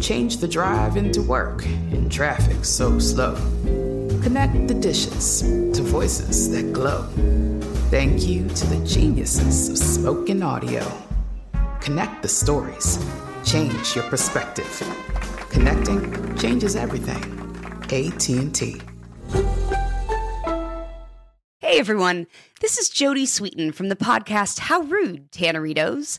Change the drive into work in traffic so slow. Connect the dishes to voices that glow. Thank you to the geniuses of spoken audio. Connect the stories. Change your perspective. Connecting changes everything. AT&T. Hey everyone, this is Jodie Sweetin from the podcast How Rude, Tanneritos.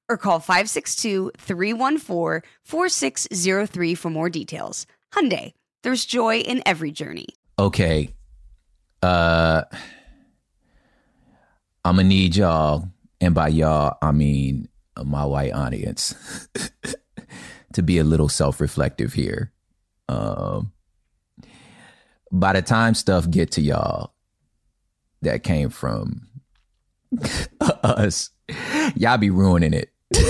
or call 562-314-4603 for more details. Hyundai, there's joy in every journey. Okay. Uh I'm gonna need y'all, and by y'all I mean my white audience, to be a little self-reflective here. Um by the time stuff get to y'all that came from us, y'all be ruining it.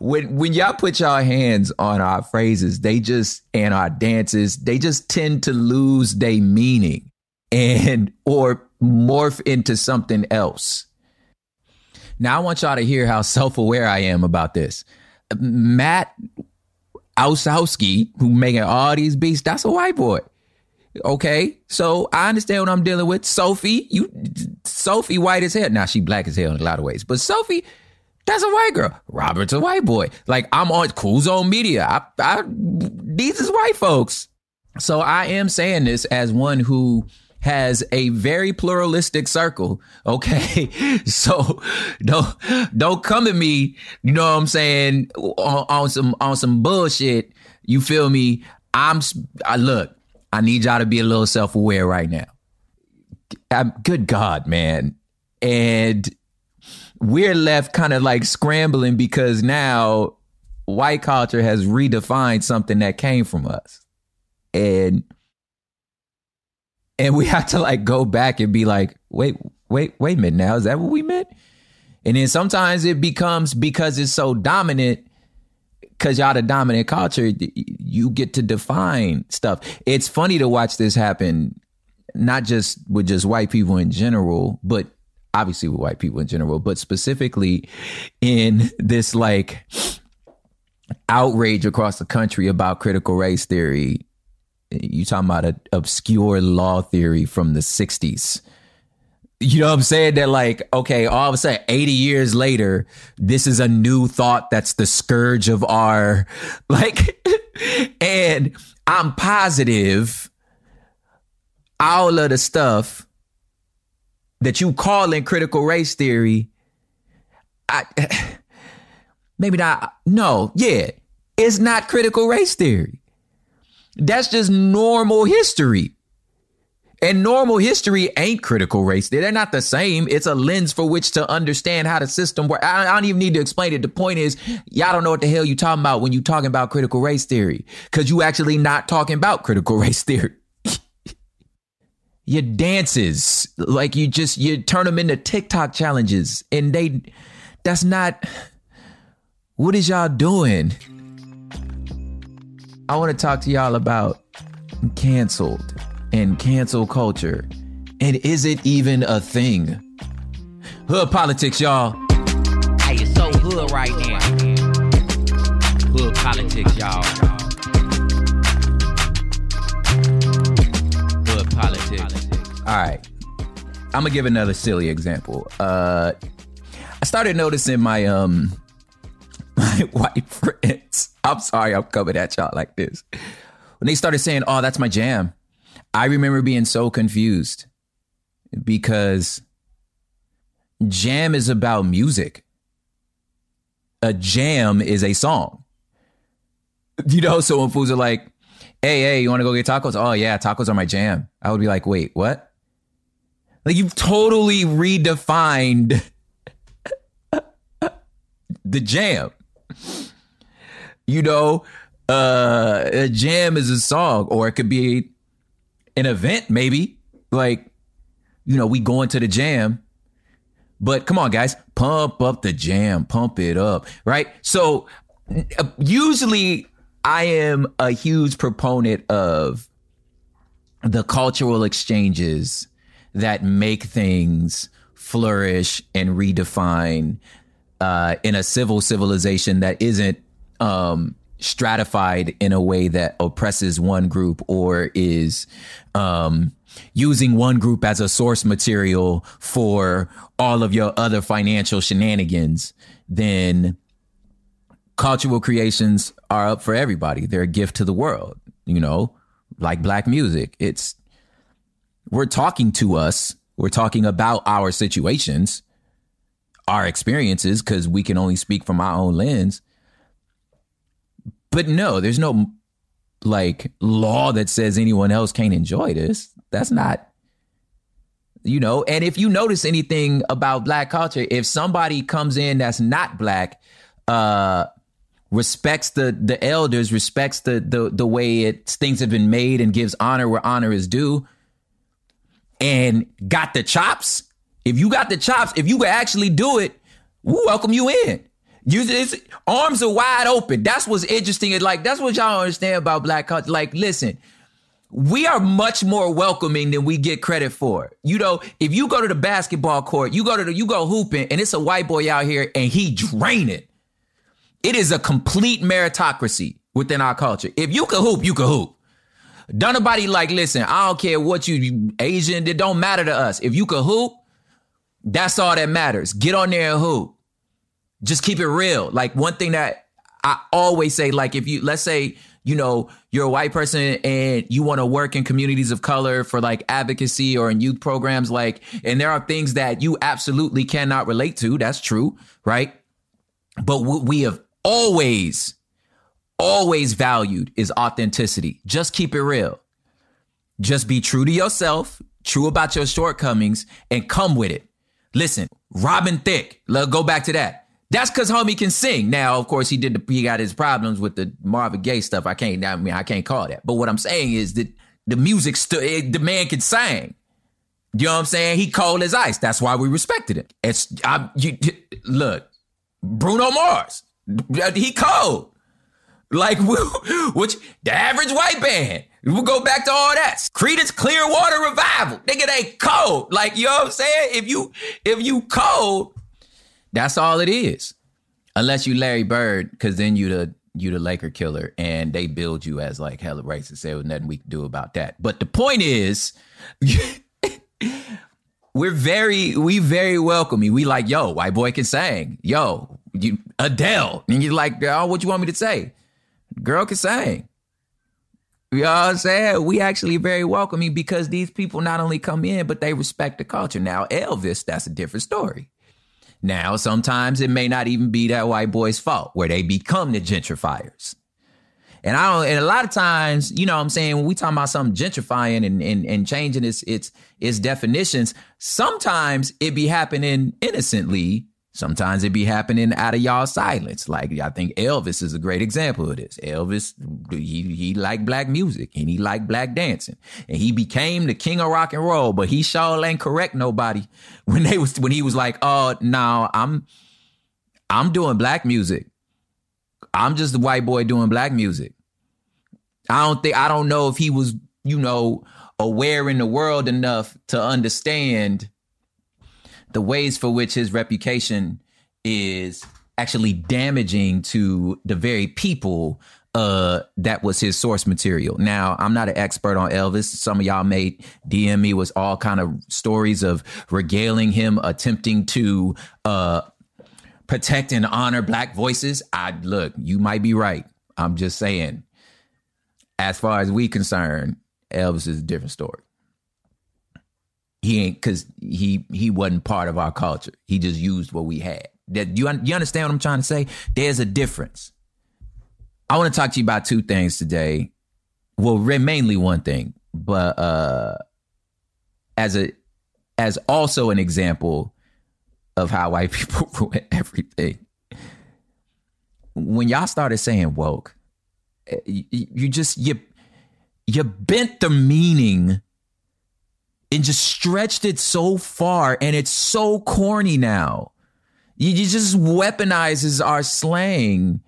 when when y'all put y'all hands on our phrases, they just and our dances, they just tend to lose their meaning and or morph into something else. Now I want y'all to hear how self-aware I am about this. Matt Osowski, who making all these beats, that's a white boy. Okay, so I understand what I'm dealing with. Sophie, you, Sophie, white as hell. Now she black as hell in a lot of ways, but Sophie, that's a white girl. Robert's a white boy. Like I'm on Cool Zone Media. I, I, these is white folks. So I am saying this as one who has a very pluralistic circle. Okay. So don't, don't come at me. You know what I'm saying? On, on some, on some bullshit. You feel me? I'm, I look, I need y'all to be a little self aware right now. I'm, good God, man. And we're left kind of like scrambling because now white culture has redefined something that came from us. And and we have to like go back and be like, wait, wait, wait a minute now, is that what we meant? And then sometimes it becomes because it's so dominant, because y'all the dominant culture, you get to define stuff. It's funny to watch this happen, not just with just white people in general, but obviously with white people in general, but specifically in this like outrage across the country about critical race theory. You talking about an obscure law theory from the 60s. You know what I'm saying? That like, okay, all of a sudden, 80 years later, this is a new thought that's the scourge of our like, and I'm positive all of the stuff that you call in critical race theory, I maybe not. No, yeah, it's not critical race theory. That's just normal history. And normal history ain't critical race. They're not the same. It's a lens for which to understand how the system works. I, don't even need to explain it. The point is, y'all don't know what the hell you talking about when you talking about critical race theory, because you actually not talking about critical race theory your dances like you just you turn them into TikTok challenges and they that's not what is y'all doing? I want to talk to y'all about canceled and cancel culture? And is it even a thing? Hood politics, y'all. Hey, it's so hood right now. Hood politics, y'all. Hood politics. All right. I'm gonna give another silly example. Uh I started noticing my um my white friends. I'm sorry, I'm coming at y'all like this. When they started saying, "Oh, that's my jam," I remember being so confused because jam is about music. A jam is a song. You know, so when fools are like, "Hey, hey, you want to go get tacos?" Oh yeah, tacos are my jam. I would be like, "Wait, what?" Like you've totally redefined the jam. You know, uh, a jam is a song, or it could be an event, maybe. Like, you know, we going to the jam. But come on, guys, pump up the jam, pump it up, right? So, uh, usually, I am a huge proponent of the cultural exchanges that make things flourish and redefine uh, in a civil civilization that isn't um, stratified in a way that oppresses one group or is um, using one group as a source material for all of your other financial shenanigans, then cultural creations are up for everybody. They're a gift to the world, you know, like black music. It's, we're talking to us. We're talking about our situations, our experiences, because we can only speak from our own lens. But no, there's no like law that says anyone else can't enjoy this. That's not, you know. And if you notice anything about black culture, if somebody comes in that's not black, uh, respects the the elders, respects the the the way it things have been made, and gives honor where honor is due, and got the chops. If you got the chops, if you could actually do it, we welcome you in. You it's, arms are wide open. That's what's interesting. Like that's what y'all understand about black culture. Like, listen, we are much more welcoming than we get credit for. You know, if you go to the basketball court, you go to the you go hooping, and it's a white boy out here and he drain it. It is a complete meritocracy within our culture. If you can hoop, you can hoop. Don't nobody like, listen, I don't care what you, you Asian, it don't matter to us. If you can hoop, that's all that matters. Get on there and hoop. Just keep it real. Like one thing that I always say, like if you let's say, you know, you're a white person and you want to work in communities of color for like advocacy or in youth programs, like, and there are things that you absolutely cannot relate to. That's true, right? But what we have always, always valued is authenticity. Just keep it real. Just be true to yourself, true about your shortcomings, and come with it. Listen, Robin Thicke, let's go back to that. That's because homie can sing. Now, of course, he did. The, he got his problems with the Marvin Gaye stuff. I can't. I mean, I can't call that. But what I'm saying is that the music, st- the man can sing. You know what I'm saying? He cold as ice. That's why we respected him. It's I, you, look, Bruno Mars. He cold. Like which the average white band. We'll go back to all that. Creedence Clearwater Revival. Nigga, they cold. Like, you know what I'm saying? If you if you cold, that's all it is. Unless you Larry Bird, because then you the you the Laker killer and they build you as like hella racist. There was nothing we can do about that. But the point is, we're very we very welcoming. We like, yo, white boy can sing. Yo, you Adele. And you're like, oh, what you want me to say? Girl can sing. You know what I'm saying? We actually very welcoming because these people not only come in, but they respect the culture. Now, Elvis, that's a different story. Now, sometimes it may not even be that white boy's fault where they become the gentrifiers. And I don't, and a lot of times, you know what I'm saying, when we talk about something gentrifying and, and, and changing its, its, its definitions, sometimes it be happening innocently. Sometimes it be happening out of y'all silence. Like I think Elvis is a great example of this. Elvis, he he liked black music and he liked black dancing, and he became the king of rock and roll. But he sure ain't correct nobody when they was when he was like, "Oh no, I'm I'm doing black music. I'm just the white boy doing black music." I don't think I don't know if he was you know, aware in the world enough to understand the ways for which his reputation is actually damaging to the very people uh that was his source material. Now, I'm not an expert on Elvis. Some of y'all may DM me with all kind of stories of regaling him attempting to uh protect and honor black voices. I look, you might be right. I'm just saying. As far as we concerned, Elvis is a different story. He ain't cause he he wasn't part of our culture. He just used what we had. That you you understand what I'm trying to say? There's a difference. I want to talk to you about two things today. Well, mainly one thing, but uh as a as also an example of how white people ruin everything. When y'all started saying woke, eh, you, you just you you bent the meaning and just stretched it so far and it's so corny now. You, you just weaponizes our slang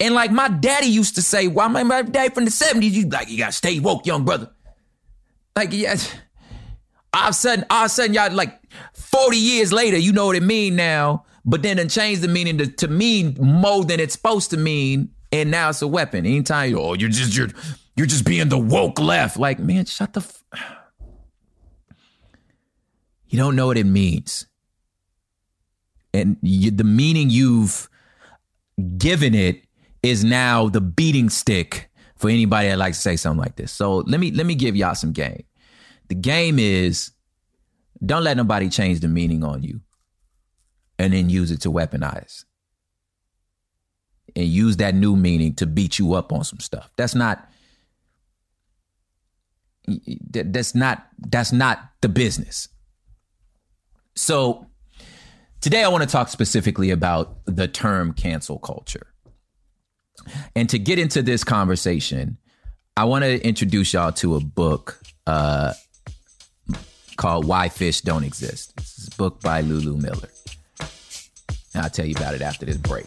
and like my daddy used to say, well, my, my daddy from the 70s, you like, you gotta stay woke, young brother. Like, yeah. All of a sudden, all of a sudden, y'all like 40 years later, you know what it mean now, but then it changed the meaning to, to mean more than it's supposed to mean, and now it's a weapon. Anytime, oh, you're just you're you're just being the woke left. Like, man, shut the. F- you don't know what it means, and you, the meaning you've given it is now the beating stick for anybody that likes to say something like this. So let me let me give y'all some game. The game is don't let nobody change the meaning on you and then use it to weaponize. And use that new meaning to beat you up on some stuff. That's not that's not that's not the business. So today I want to talk specifically about the term cancel culture. And to get into this conversation, I want to introduce y'all to a book uh, called Why Fish Don't Exist. This is a book by Lulu Miller. And I'll tell you about it after this break.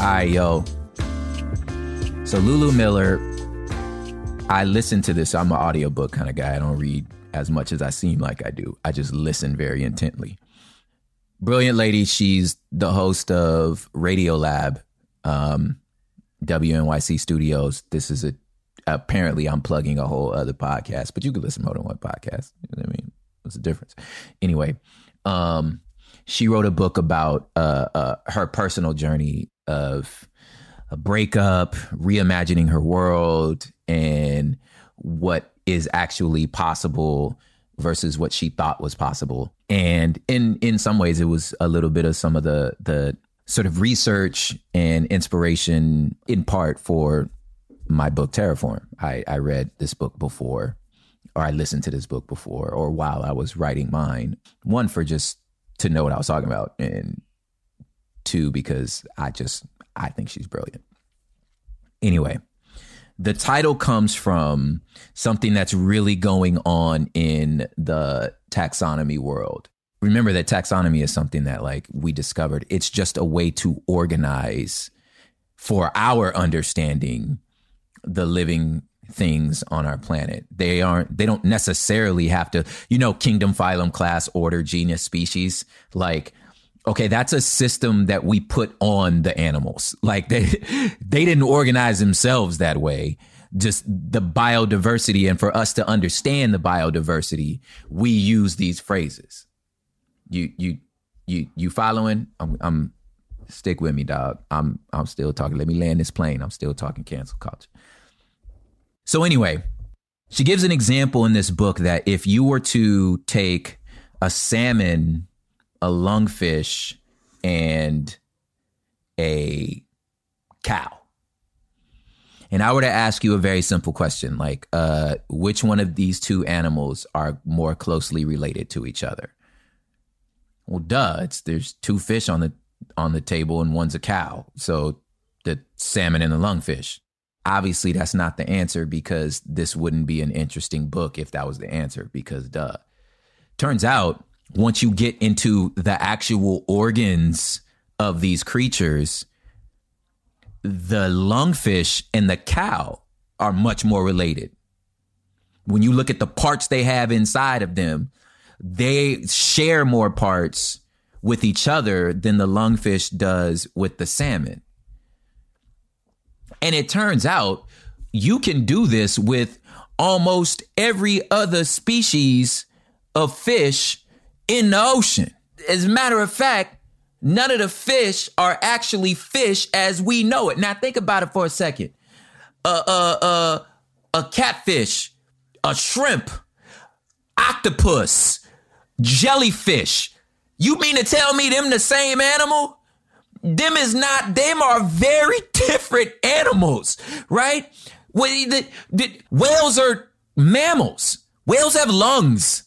All right, yo. So Lulu Miller, I listen to this. I'm an audiobook kind of guy. I don't read as much as I seem like I do. I just listen very intently. Brilliant lady. She's the host of Radiolab, um, WNYC Studios. This is a apparently I'm plugging a whole other podcast, but you could listen more than one podcast. You know I mean, what's the difference? Anyway, um, she wrote a book about uh, uh, her personal journey of a breakup, reimagining her world, and what is actually possible versus what she thought was possible. And in in some ways, it was a little bit of some of the the sort of research and inspiration in part for my book Terraform. I, I read this book before, or I listened to this book before, or while I was writing mine. One for just to know what I was talking about, and two because I just I think she's brilliant. Anyway, the title comes from something that's really going on in the taxonomy world. Remember that taxonomy is something that like we discovered. It's just a way to organize for our understanding the living things on our planet. They aren't they don't necessarily have to, you know, kingdom, phylum, class, order, genus, species. Like okay, that's a system that we put on the animals. Like they they didn't organize themselves that way. Just the biodiversity and for us to understand the biodiversity, we use these phrases. You you you you following? I'm, I'm stick with me, dog. I'm I'm still talking. Let me land this plane. I'm still talking cancel culture. So anyway, she gives an example in this book that if you were to take a salmon a lungfish and a cow. And I were to ask you a very simple question, like uh, which one of these two animals are more closely related to each other? Well, duh, there's two fish on the on the table and one's a cow. So the salmon and the lungfish. Obviously, that's not the answer because this wouldn't be an interesting book if that was the answer, because duh. Turns out once you get into the actual organs of these creatures, the lungfish and the cow are much more related. When you look at the parts they have inside of them, they share more parts with each other than the lungfish does with the salmon. And it turns out you can do this with almost every other species of fish in the ocean. As a matter of fact, none of the fish are actually fish as we know it. Now think about it for a second. Uh, uh, uh, a catfish, a shrimp, octopus, jellyfish. You mean to tell me them the same animal? Them is not, them are very different animals, right? the, the, whales are mammals. Whales have lungs.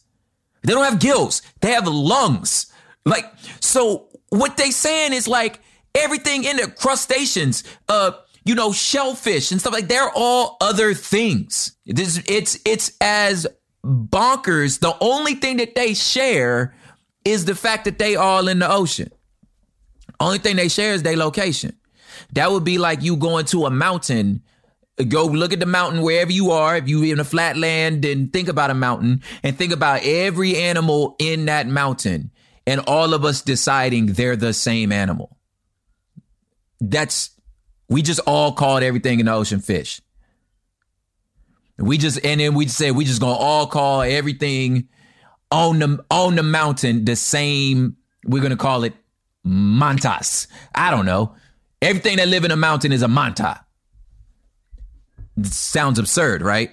They don't have gills. They have lungs. Like, so what they saying is like everything in the crustaceans, uh, you know, shellfish and stuff like they're all other things. This it's it's as bonkers. The only thing that they share is the fact that they all in the ocean. Only thing they share is their location. That would be like you going to a mountain Go look at the mountain wherever you are. If you're in a flat land, then think about a mountain and think about every animal in that mountain and all of us deciding they're the same animal. That's, we just all called everything in the ocean fish. We just, and then we say we just gonna all call everything on the, on the mountain the same. We're gonna call it mantas. I don't know. Everything that live in a mountain is a manta sounds absurd, right?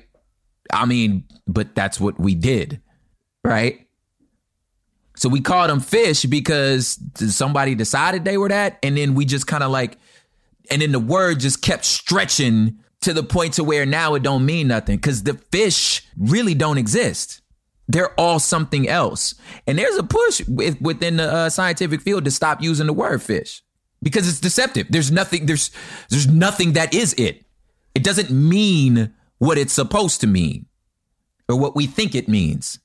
I mean, but that's what we did, right? So we called them fish because somebody decided they were that. And then we just kind of like, and then the word just kept stretching to the point to where now it don't mean nothing because the fish really don't exist. They're all something else. And there's a push within the uh, scientific field to stop using the word fish because it's deceptive. There's nothing, there's, there's nothing that is it. It doesn't mean what it's supposed to mean or what we think it means.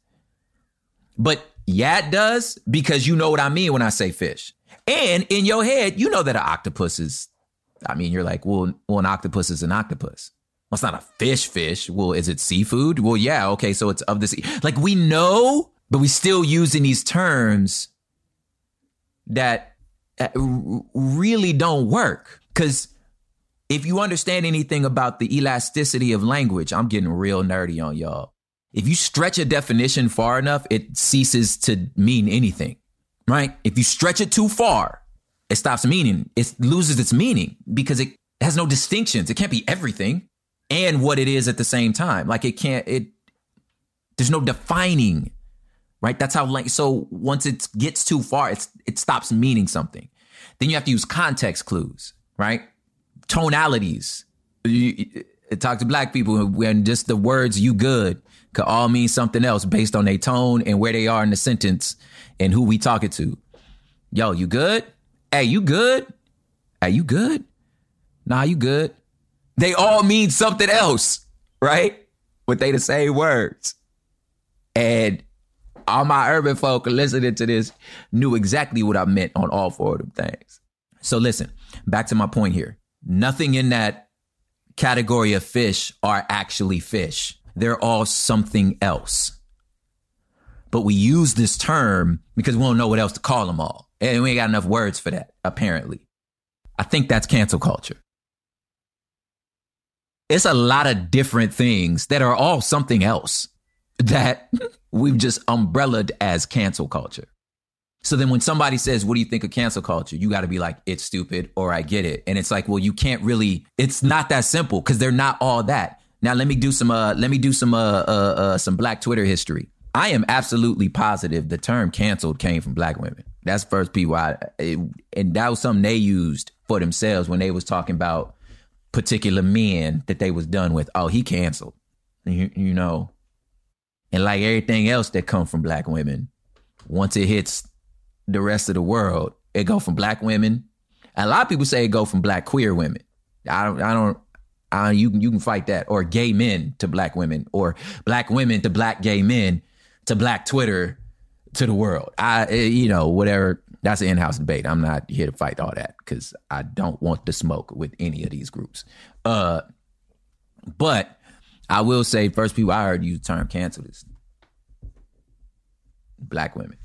But yeah, it does because you know what I mean when I say fish. And in your head, you know that an octopus is, I mean, you're like, well, well, an octopus is an octopus. Well, it's not a fish fish. Well, is it seafood? Well, yeah, okay, so it's of the sea. Like we know, but we still using these terms that really don't work. Because if you understand anything about the elasticity of language, I'm getting real nerdy on y'all. If you stretch a definition far enough, it ceases to mean anything, right? If you stretch it too far, it stops meaning. It loses its meaning because it has no distinctions. It can't be everything and what it is at the same time. Like it can't, it, there's no defining, right? That's how, like, so once it gets too far, it's, it stops meaning something. Then you have to use context clues, right? Tonalities. You, talk to black people when just the words you good could all mean something else based on their tone and where they are in the sentence and who we talking to. Yo, you good? Hey, you good? Hey, you good? Nah, you good? They all mean something else, right? But they the same words. And all my urban folk listening to this knew exactly what I meant on all four of them things. So listen, back to my point here. Nothing in that category of fish are actually fish. They're all something else. But we use this term because we don't know what else to call them all. And we ain't got enough words for that, apparently. I think that's cancel culture. It's a lot of different things that are all something else that we've just umbrellaed as cancel culture. So then when somebody says, What do you think of cancel culture? You got to be like, It's stupid or I get it. And it's like, Well, you can't really, it's not that simple because they're not all that. Now let me do some, uh, let me do some, uh, uh, uh, some black Twitter history. I am absolutely positive the term canceled came from black women. That's first I, it, and that was something they used for themselves when they was talking about particular men that they was done with. Oh, he canceled. You, you know, and like everything else that come from black women, once it hits the rest of the world. It go from black women. A lot of people say it go from black queer women. I don't. I don't. I, you can you can fight that or gay men to black women or black women to black gay men to black Twitter to the world. I eh, you know whatever. That's an in-house debate. I'm not here to fight all that because I don't want to smoke with any of these groups. Uh, but I will say, first people I heard use the term cancel is black women.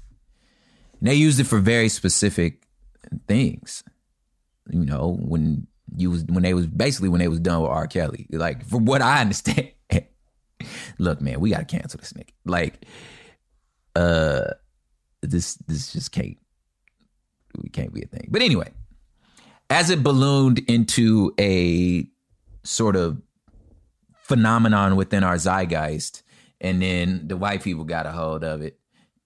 And they used it for very specific things. You know, when you was when they was basically when they was done with R. Kelly. Like, from what I understand, look, man, we gotta cancel this nigga. Like, uh, this this just can't we can't be a thing. But anyway, as it ballooned into a sort of phenomenon within our zeitgeist, and then the white people got a hold of it,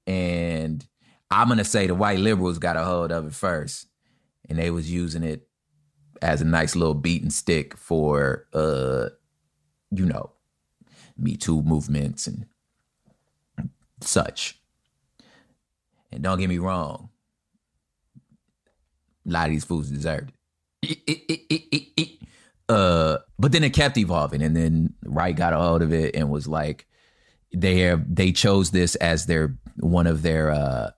and I'm gonna say the white liberals got a hold of it first, and they was using it as a nice little beating stick for uh, you know, Me Too movements and such. And don't get me wrong, a lot of these fools deserved it. uh, but then it kept evolving, and then right got a hold of it and was like, they have, they chose this as their one of their uh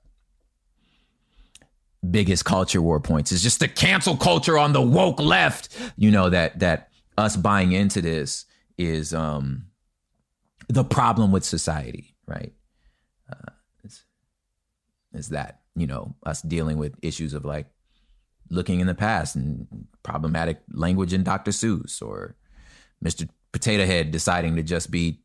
biggest culture war points is just the cancel culture on the woke left. You know that that us buying into this is um the problem with society, right? Uh, it's, it's that you know us dealing with issues of like looking in the past and problematic language in Dr. Seuss or Mr. Potato Head deciding to just be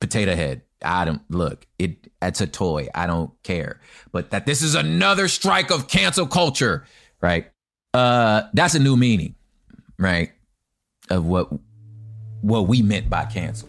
Potato Head I don't look, it that's a toy. I don't care. But that this is another strike of cancel culture, right? Uh that's a new meaning, right? Of what what we meant by cancel.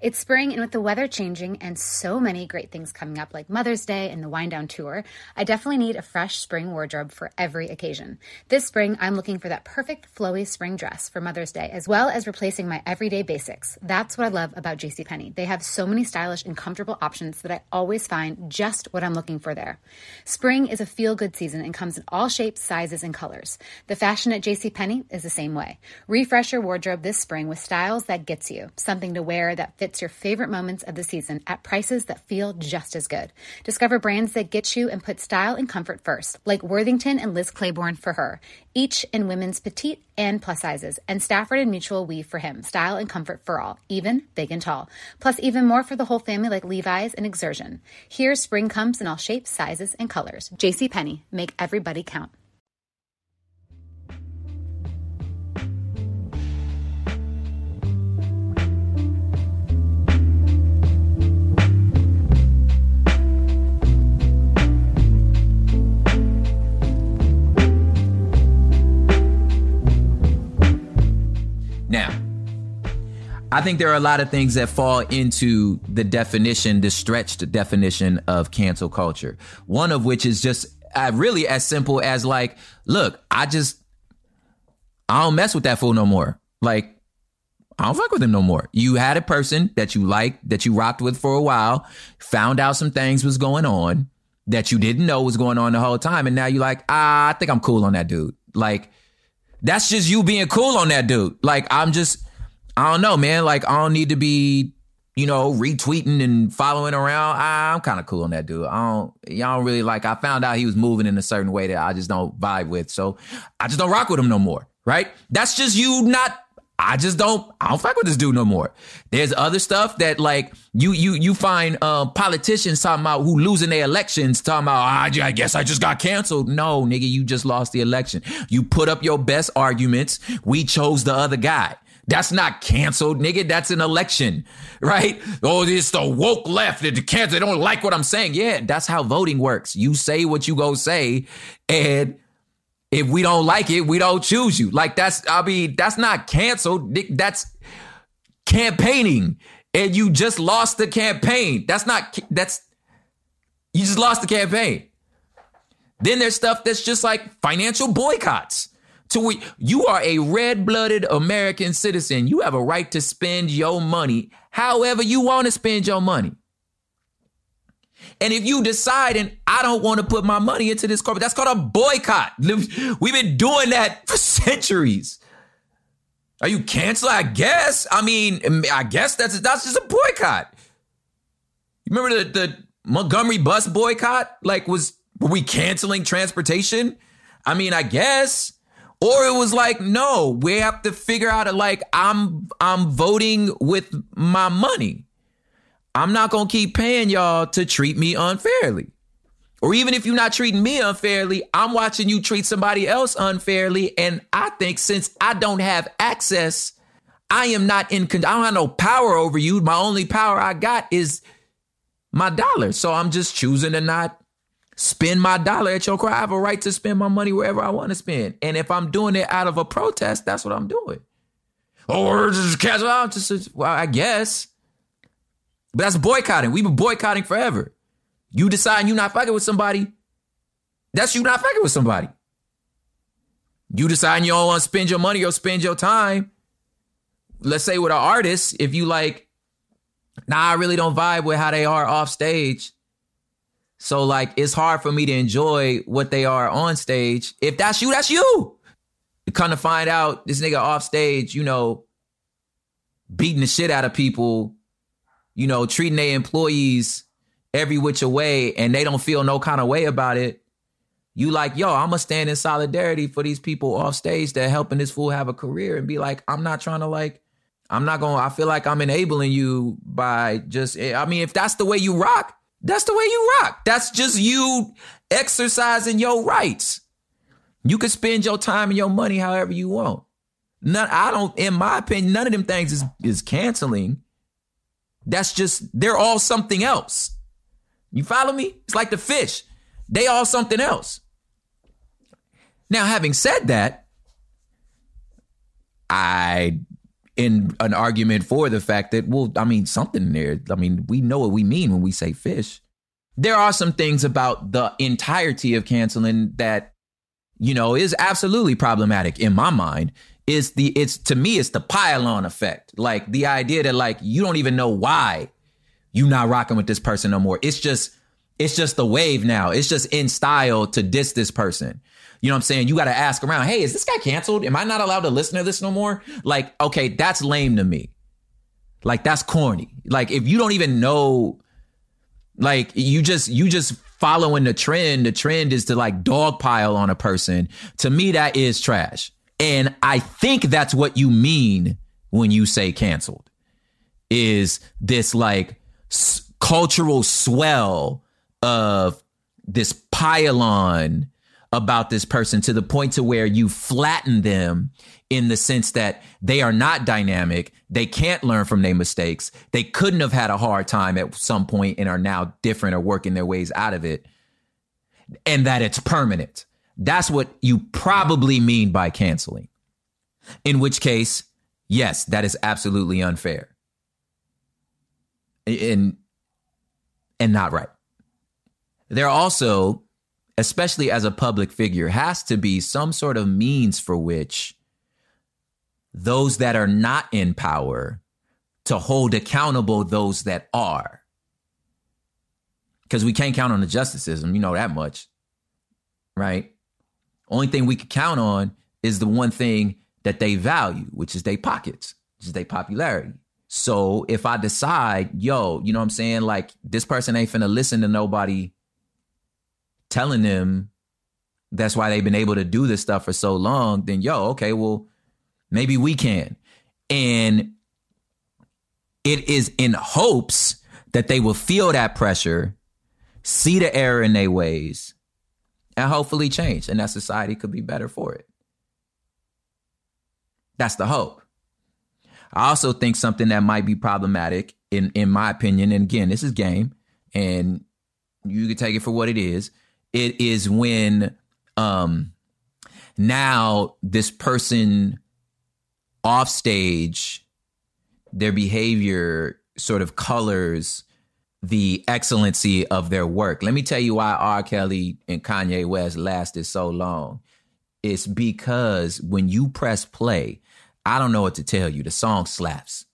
It's spring, and with the weather changing and so many great things coming up, like Mother's Day and the Wind Down Tour, I definitely need a fresh spring wardrobe for every occasion. This spring, I'm looking for that perfect flowy spring dress for Mother's Day, as well as replacing my everyday basics. That's what I love about JCPenney. They have so many stylish and comfortable options that I always find just what I'm looking for there. Spring is a feel good season and comes in all shapes, sizes, and colors. The fashion at JCPenney is the same way. Refresh your wardrobe this spring with styles that gets you, something to wear that fits your favorite moments of the season at prices that feel just as good. Discover brands that get you and put style and comfort first, like Worthington and Liz Claiborne for her, each in women's petite and plus sizes, and Stafford and Mutual Weave for him, style and comfort for all, even big and tall. Plus even more for the whole family like Levi's and Xersion. Here spring comes in all shapes, sizes, and colors. JCPenney, make everybody count. I think there are a lot of things that fall into the definition, the stretched definition of cancel culture. One of which is just uh, really as simple as like, look, I just, I don't mess with that fool no more. Like, I don't fuck with him no more. You had a person that you liked, that you rocked with for a while, found out some things was going on that you didn't know was going on the whole time. And now you're like, ah, I think I'm cool on that dude. Like, that's just you being cool on that dude. Like I'm just, I don't know, man. Like I don't need to be, you know, retweeting and following around. I, I'm kind of cool on that dude. I don't, y'all don't really like. I found out he was moving in a certain way that I just don't vibe with, so I just don't rock with him no more. Right? That's just you not. I just don't. I don't fuck with this dude no more. There's other stuff that like you you you find uh, politicians talking about who losing their elections talking about. Ah, I guess I just got canceled. No, nigga, you just lost the election. You put up your best arguments. We chose the other guy. That's not canceled, nigga. That's an election, right? Oh, it's the woke left. The cancer. They don't like what I'm saying. Yeah, that's how voting works. You say what you go say, and if we don't like it, we don't choose you. Like that's, I mean, that's not canceled. That's campaigning. And you just lost the campaign. That's not, that's, you just lost the campaign. Then there's stuff that's just like financial boycotts. To we, you are a red-blooded American citizen. You have a right to spend your money however you want to spend your money. And if you decide and I don't want to put my money into this corporate, that's called a boycott. We've been doing that for centuries. Are you canceling? I guess. I mean, I guess that's that's just a boycott. You remember the, the Montgomery bus boycott? Like, was were we canceling transportation? I mean, I guess. Or it was like, no, we have to figure out a like I'm I'm voting with my money. I'm not to keep paying y'all to treat me unfairly. Or even if you're not treating me unfairly, I'm watching you treat somebody else unfairly. And I think since I don't have access, I am not in, I don't have no power over you. My only power I got is my dollar. So I'm just choosing to not spend my dollar at your crowd. I have a right to spend my money wherever I want to spend. And if I'm doing it out of a protest, that's what I'm doing. Oh, or just cancel out. Just well, I guess. But that's boycotting. We've been boycotting forever. You decide you're not fucking with somebody. That's you not fucking with somebody. You decide you don't want to spend your money or spend your time. Let's say with an artist, if you like, nah, I really don't vibe with how they are off stage. So like it's hard for me to enjoy what they are on stage. If that's you, that's you. You kind of find out this nigga off stage, you know, beating the shit out of people, you know, treating their employees every which way, and they don't feel no kind of way about it. You like, yo, I'ma stand in solidarity for these people off stage that helping this fool have a career and be like, I'm not trying to like, I'm not gonna, I feel like I'm enabling you by just, I mean, if that's the way you rock, that's the way you rock. That's just you exercising your rights. You can spend your time and your money however you want. None, I don't, in my opinion, none of them things is, is canceling. That's just, they're all something else. You follow me? It's like the fish. They all something else. Now, having said that, I in an argument for the fact that, well, I mean, something there. I mean, we know what we mean when we say fish. There are some things about the entirety of canceling that, you know, is absolutely problematic in my mind. Is the it's to me, it's the pile-on effect. Like the idea that like you don't even know why you not rocking with this person no more. It's just it's just the wave now. It's just in style to diss this person. You know what I'm saying? You got to ask around, hey, is this guy canceled? Am I not allowed to listen to this no more? Like, okay, that's lame to me. Like, that's corny. Like, if you don't even know, like, you just, you just following the trend, the trend is to like dogpile on a person. To me, that is trash. And I think that's what you mean when you say canceled is this like s- cultural swell of this pile-on about this person to the point to where you flatten them in the sense that they are not dynamic. They can't learn from their mistakes. They couldn't have had a hard time at some point and are now different or working their ways out of it. And that it's permanent. That's what you probably mean by canceling. In which case, yes, that is absolutely unfair. And and not right. There also especially as a public figure, has to be some sort of means for which those that are not in power to hold accountable those that are. Because we can't count on the justice system, you know that much, right? Only thing we could count on is the one thing that they value, which is their pockets, which is their popularity. So if I decide, yo, you know what I'm saying? Like this person ain't finna listen to nobody telling them that's why they've been able to do this stuff for so long, then yo, okay, well, maybe we can. And it is in hopes that they will feel that pressure, see the error in their ways, and hopefully change. And that society could be better for it. That's the hope. I also think something that might be problematic, in, in my opinion, and again, this is game, and you can take it for what it is, it is when um now this person off stage their behavior sort of colors the excellency of their work. Let me tell you why R. Kelly and Kanye West lasted so long. It's because when you press play, I don't know what to tell you. The song slaps.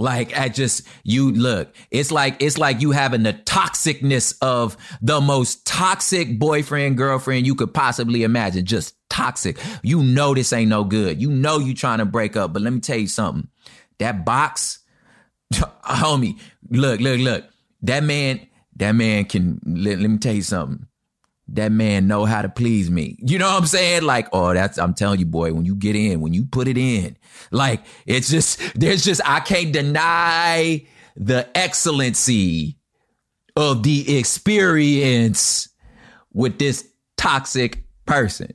Like I just you look, it's like it's like you having the toxicness of the most toxic boyfriend girlfriend you could possibly imagine. Just toxic. You know this ain't no good. You know you trying to break up, but let me tell you something. That box, homie, look, look, look. That man, that man can let, let me tell you something that man know how to please me. You know what I'm saying? Like, oh, that's, I'm telling you, boy, when you get in, when you put it in, like, it's just, there's just, I can't deny the excellency of the experience with this toxic person.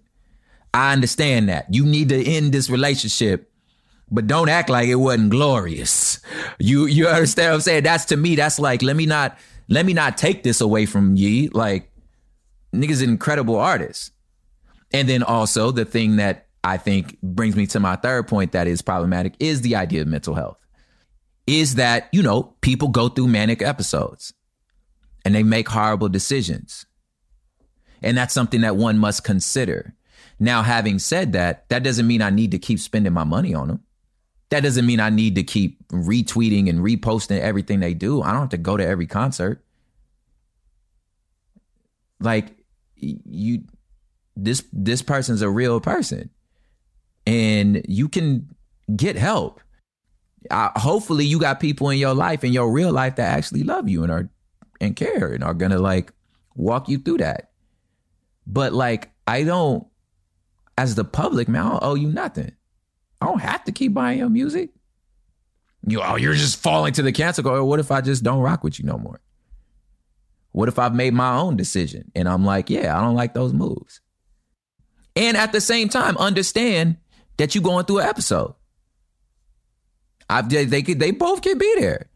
I understand that. You need to end this relationship, but don't act like it wasn't glorious. You, you understand what I'm saying? That's to me, that's like, let me not, let me not take this away from ye. Like, niggas an incredible artist. And then also the thing that I think brings me to my third point that is problematic is the idea of mental health. Is that, you know, people go through manic episodes and they make horrible decisions. And that's something that one must consider. Now, having said that, that doesn't mean I need to keep spending my money on them. That doesn't mean I need to keep retweeting and reposting everything they do. I don't have to go to every concert. Like you this this person's a real person. And you can get help. Uh, hopefully you got people in your life in your real life that actually love you and are and care and are to like walk you through that. But like I don't as the public, man, I don't owe you nothing. I don't have to keep buying your music. You, oh, you're just falling to the cancel go. What if I just don't rock with you no more? What if I've made my own decision and I'm like, yeah, I don't like those moves. And at the same time, understand that you're going through an episode. I've, they, they, they both can be there.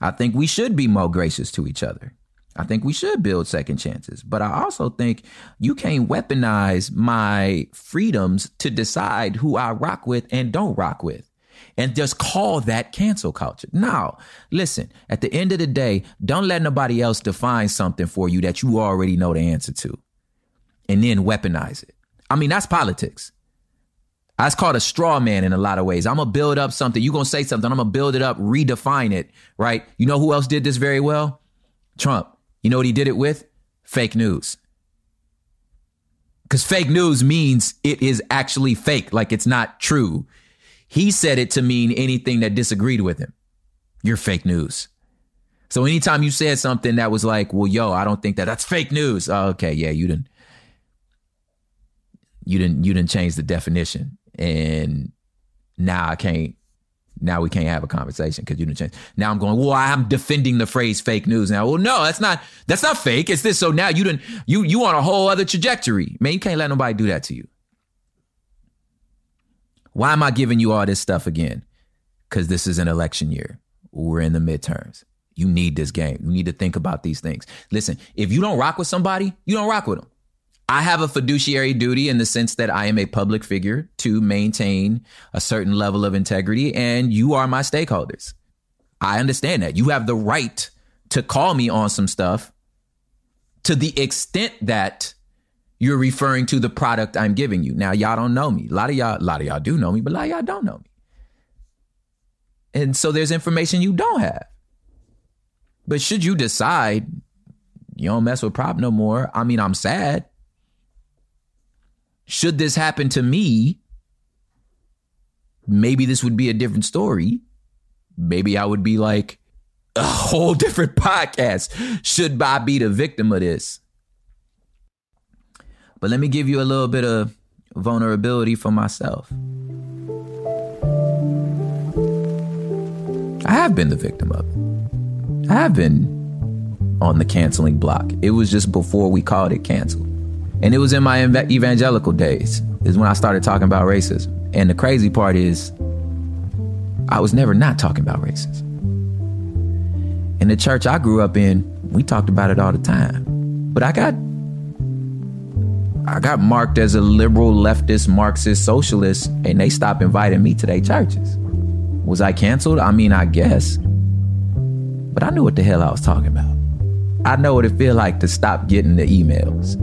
I think we should be more gracious to each other. I think we should build second chances. But I also think you can't weaponize my freedoms to decide who I rock with and don't rock with and just call that cancel culture. Now, listen, at the end of the day, don't let nobody else define something for you that you already know the answer to and then weaponize it. I mean, that's politics. That's called a straw man in a lot of ways. I'm gonna build up something. You're gonna say something. I'm gonna build it up, redefine it, right? You know who else did this very well? Trump. You know what he did it with? Fake news. Because fake news means it is actually fake, like it's not true. He said it to mean anything that disagreed with him. You're fake news. So anytime you said something that was like, well, yo, I don't think that that's fake news. Oh, okay, yeah, you didn't you didn't you didn't change the definition. And now I can't now we can't have a conversation because you didn't change. Now I'm going, well, I'm defending the phrase fake news now. Well, no, that's not that's not fake. It's this. So now you didn't you you on a whole other trajectory. Man, you can't let nobody do that to you. Why am I giving you all this stuff again? Because this is an election year. We're in the midterms. You need this game. You need to think about these things. Listen, if you don't rock with somebody, you don't rock with them. I have a fiduciary duty in the sense that I am a public figure to maintain a certain level of integrity, and you are my stakeholders. I understand that. You have the right to call me on some stuff to the extent that you're referring to the product I'm giving you. Now, y'all don't know me. A lot of y'all, a lot of y'all do know me, but a lot of y'all don't know me. And so there's information you don't have. But should you decide you don't mess with prop no more, I mean, I'm sad should this happen to me, maybe this would be a different story. Maybe I would be like a whole different podcast. Should I be the victim of this? But let me give you a little bit of vulnerability for myself. I have been the victim of it. I have been on the canceling block. It was just before we called it cancel. And it was in my evangelical days, is when I started talking about racism. And the crazy part is, I was never not talking about racism. In the church I grew up in, we talked about it all the time. But I got I got marked as a liberal, leftist, Marxist, socialist, and they stopped inviting me to their churches. Was I canceled? I mean, I guess. But I knew what the hell I was talking about. I know what it feel like to stop getting the emails.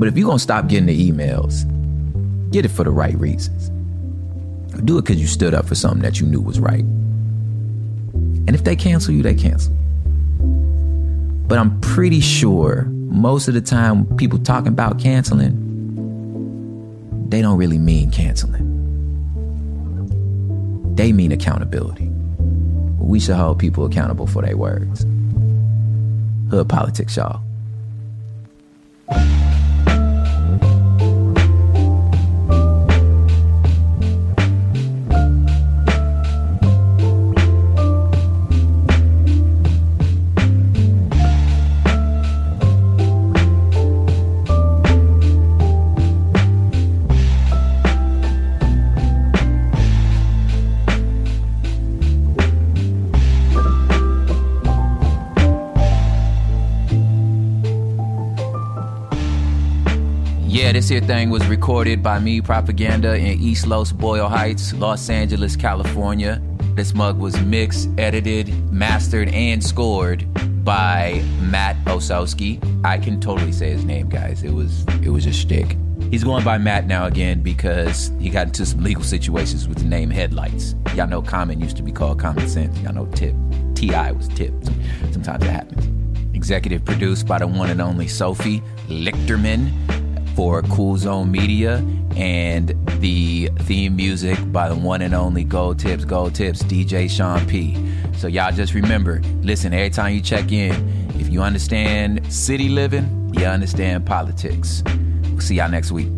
But if you're gonna stop getting the emails, get it for the right reasons. Do it because you stood up for something that you knew was right. And if they cancel you, they cancel But I'm pretty sure most of the time people talking about canceling, they don't really mean canceling. They mean accountability. We should hold people accountable for their words. Hood politics, y'all. Yeah, this here thing was recorded by me, Propaganda, in East Los Boyle Heights, Los Angeles, California. This mug was mixed, edited, mastered, and scored by Matt Osowski. I can totally say his name, guys. It was it was a shtick. He's going by Matt now again because he got into some legal situations with the name Headlights. Y'all know Common used to be called Common Sense. Y'all know Tip. T.I. was Tip. Sometimes it happens. Executive produced by the one and only Sophie Lichterman for Cool Zone Media, and the theme music by the one and only Gold Tips, Gold Tips, DJ Sean P. So y'all just remember, listen, every time you check in, if you understand city living, you understand politics. We'll see y'all next week.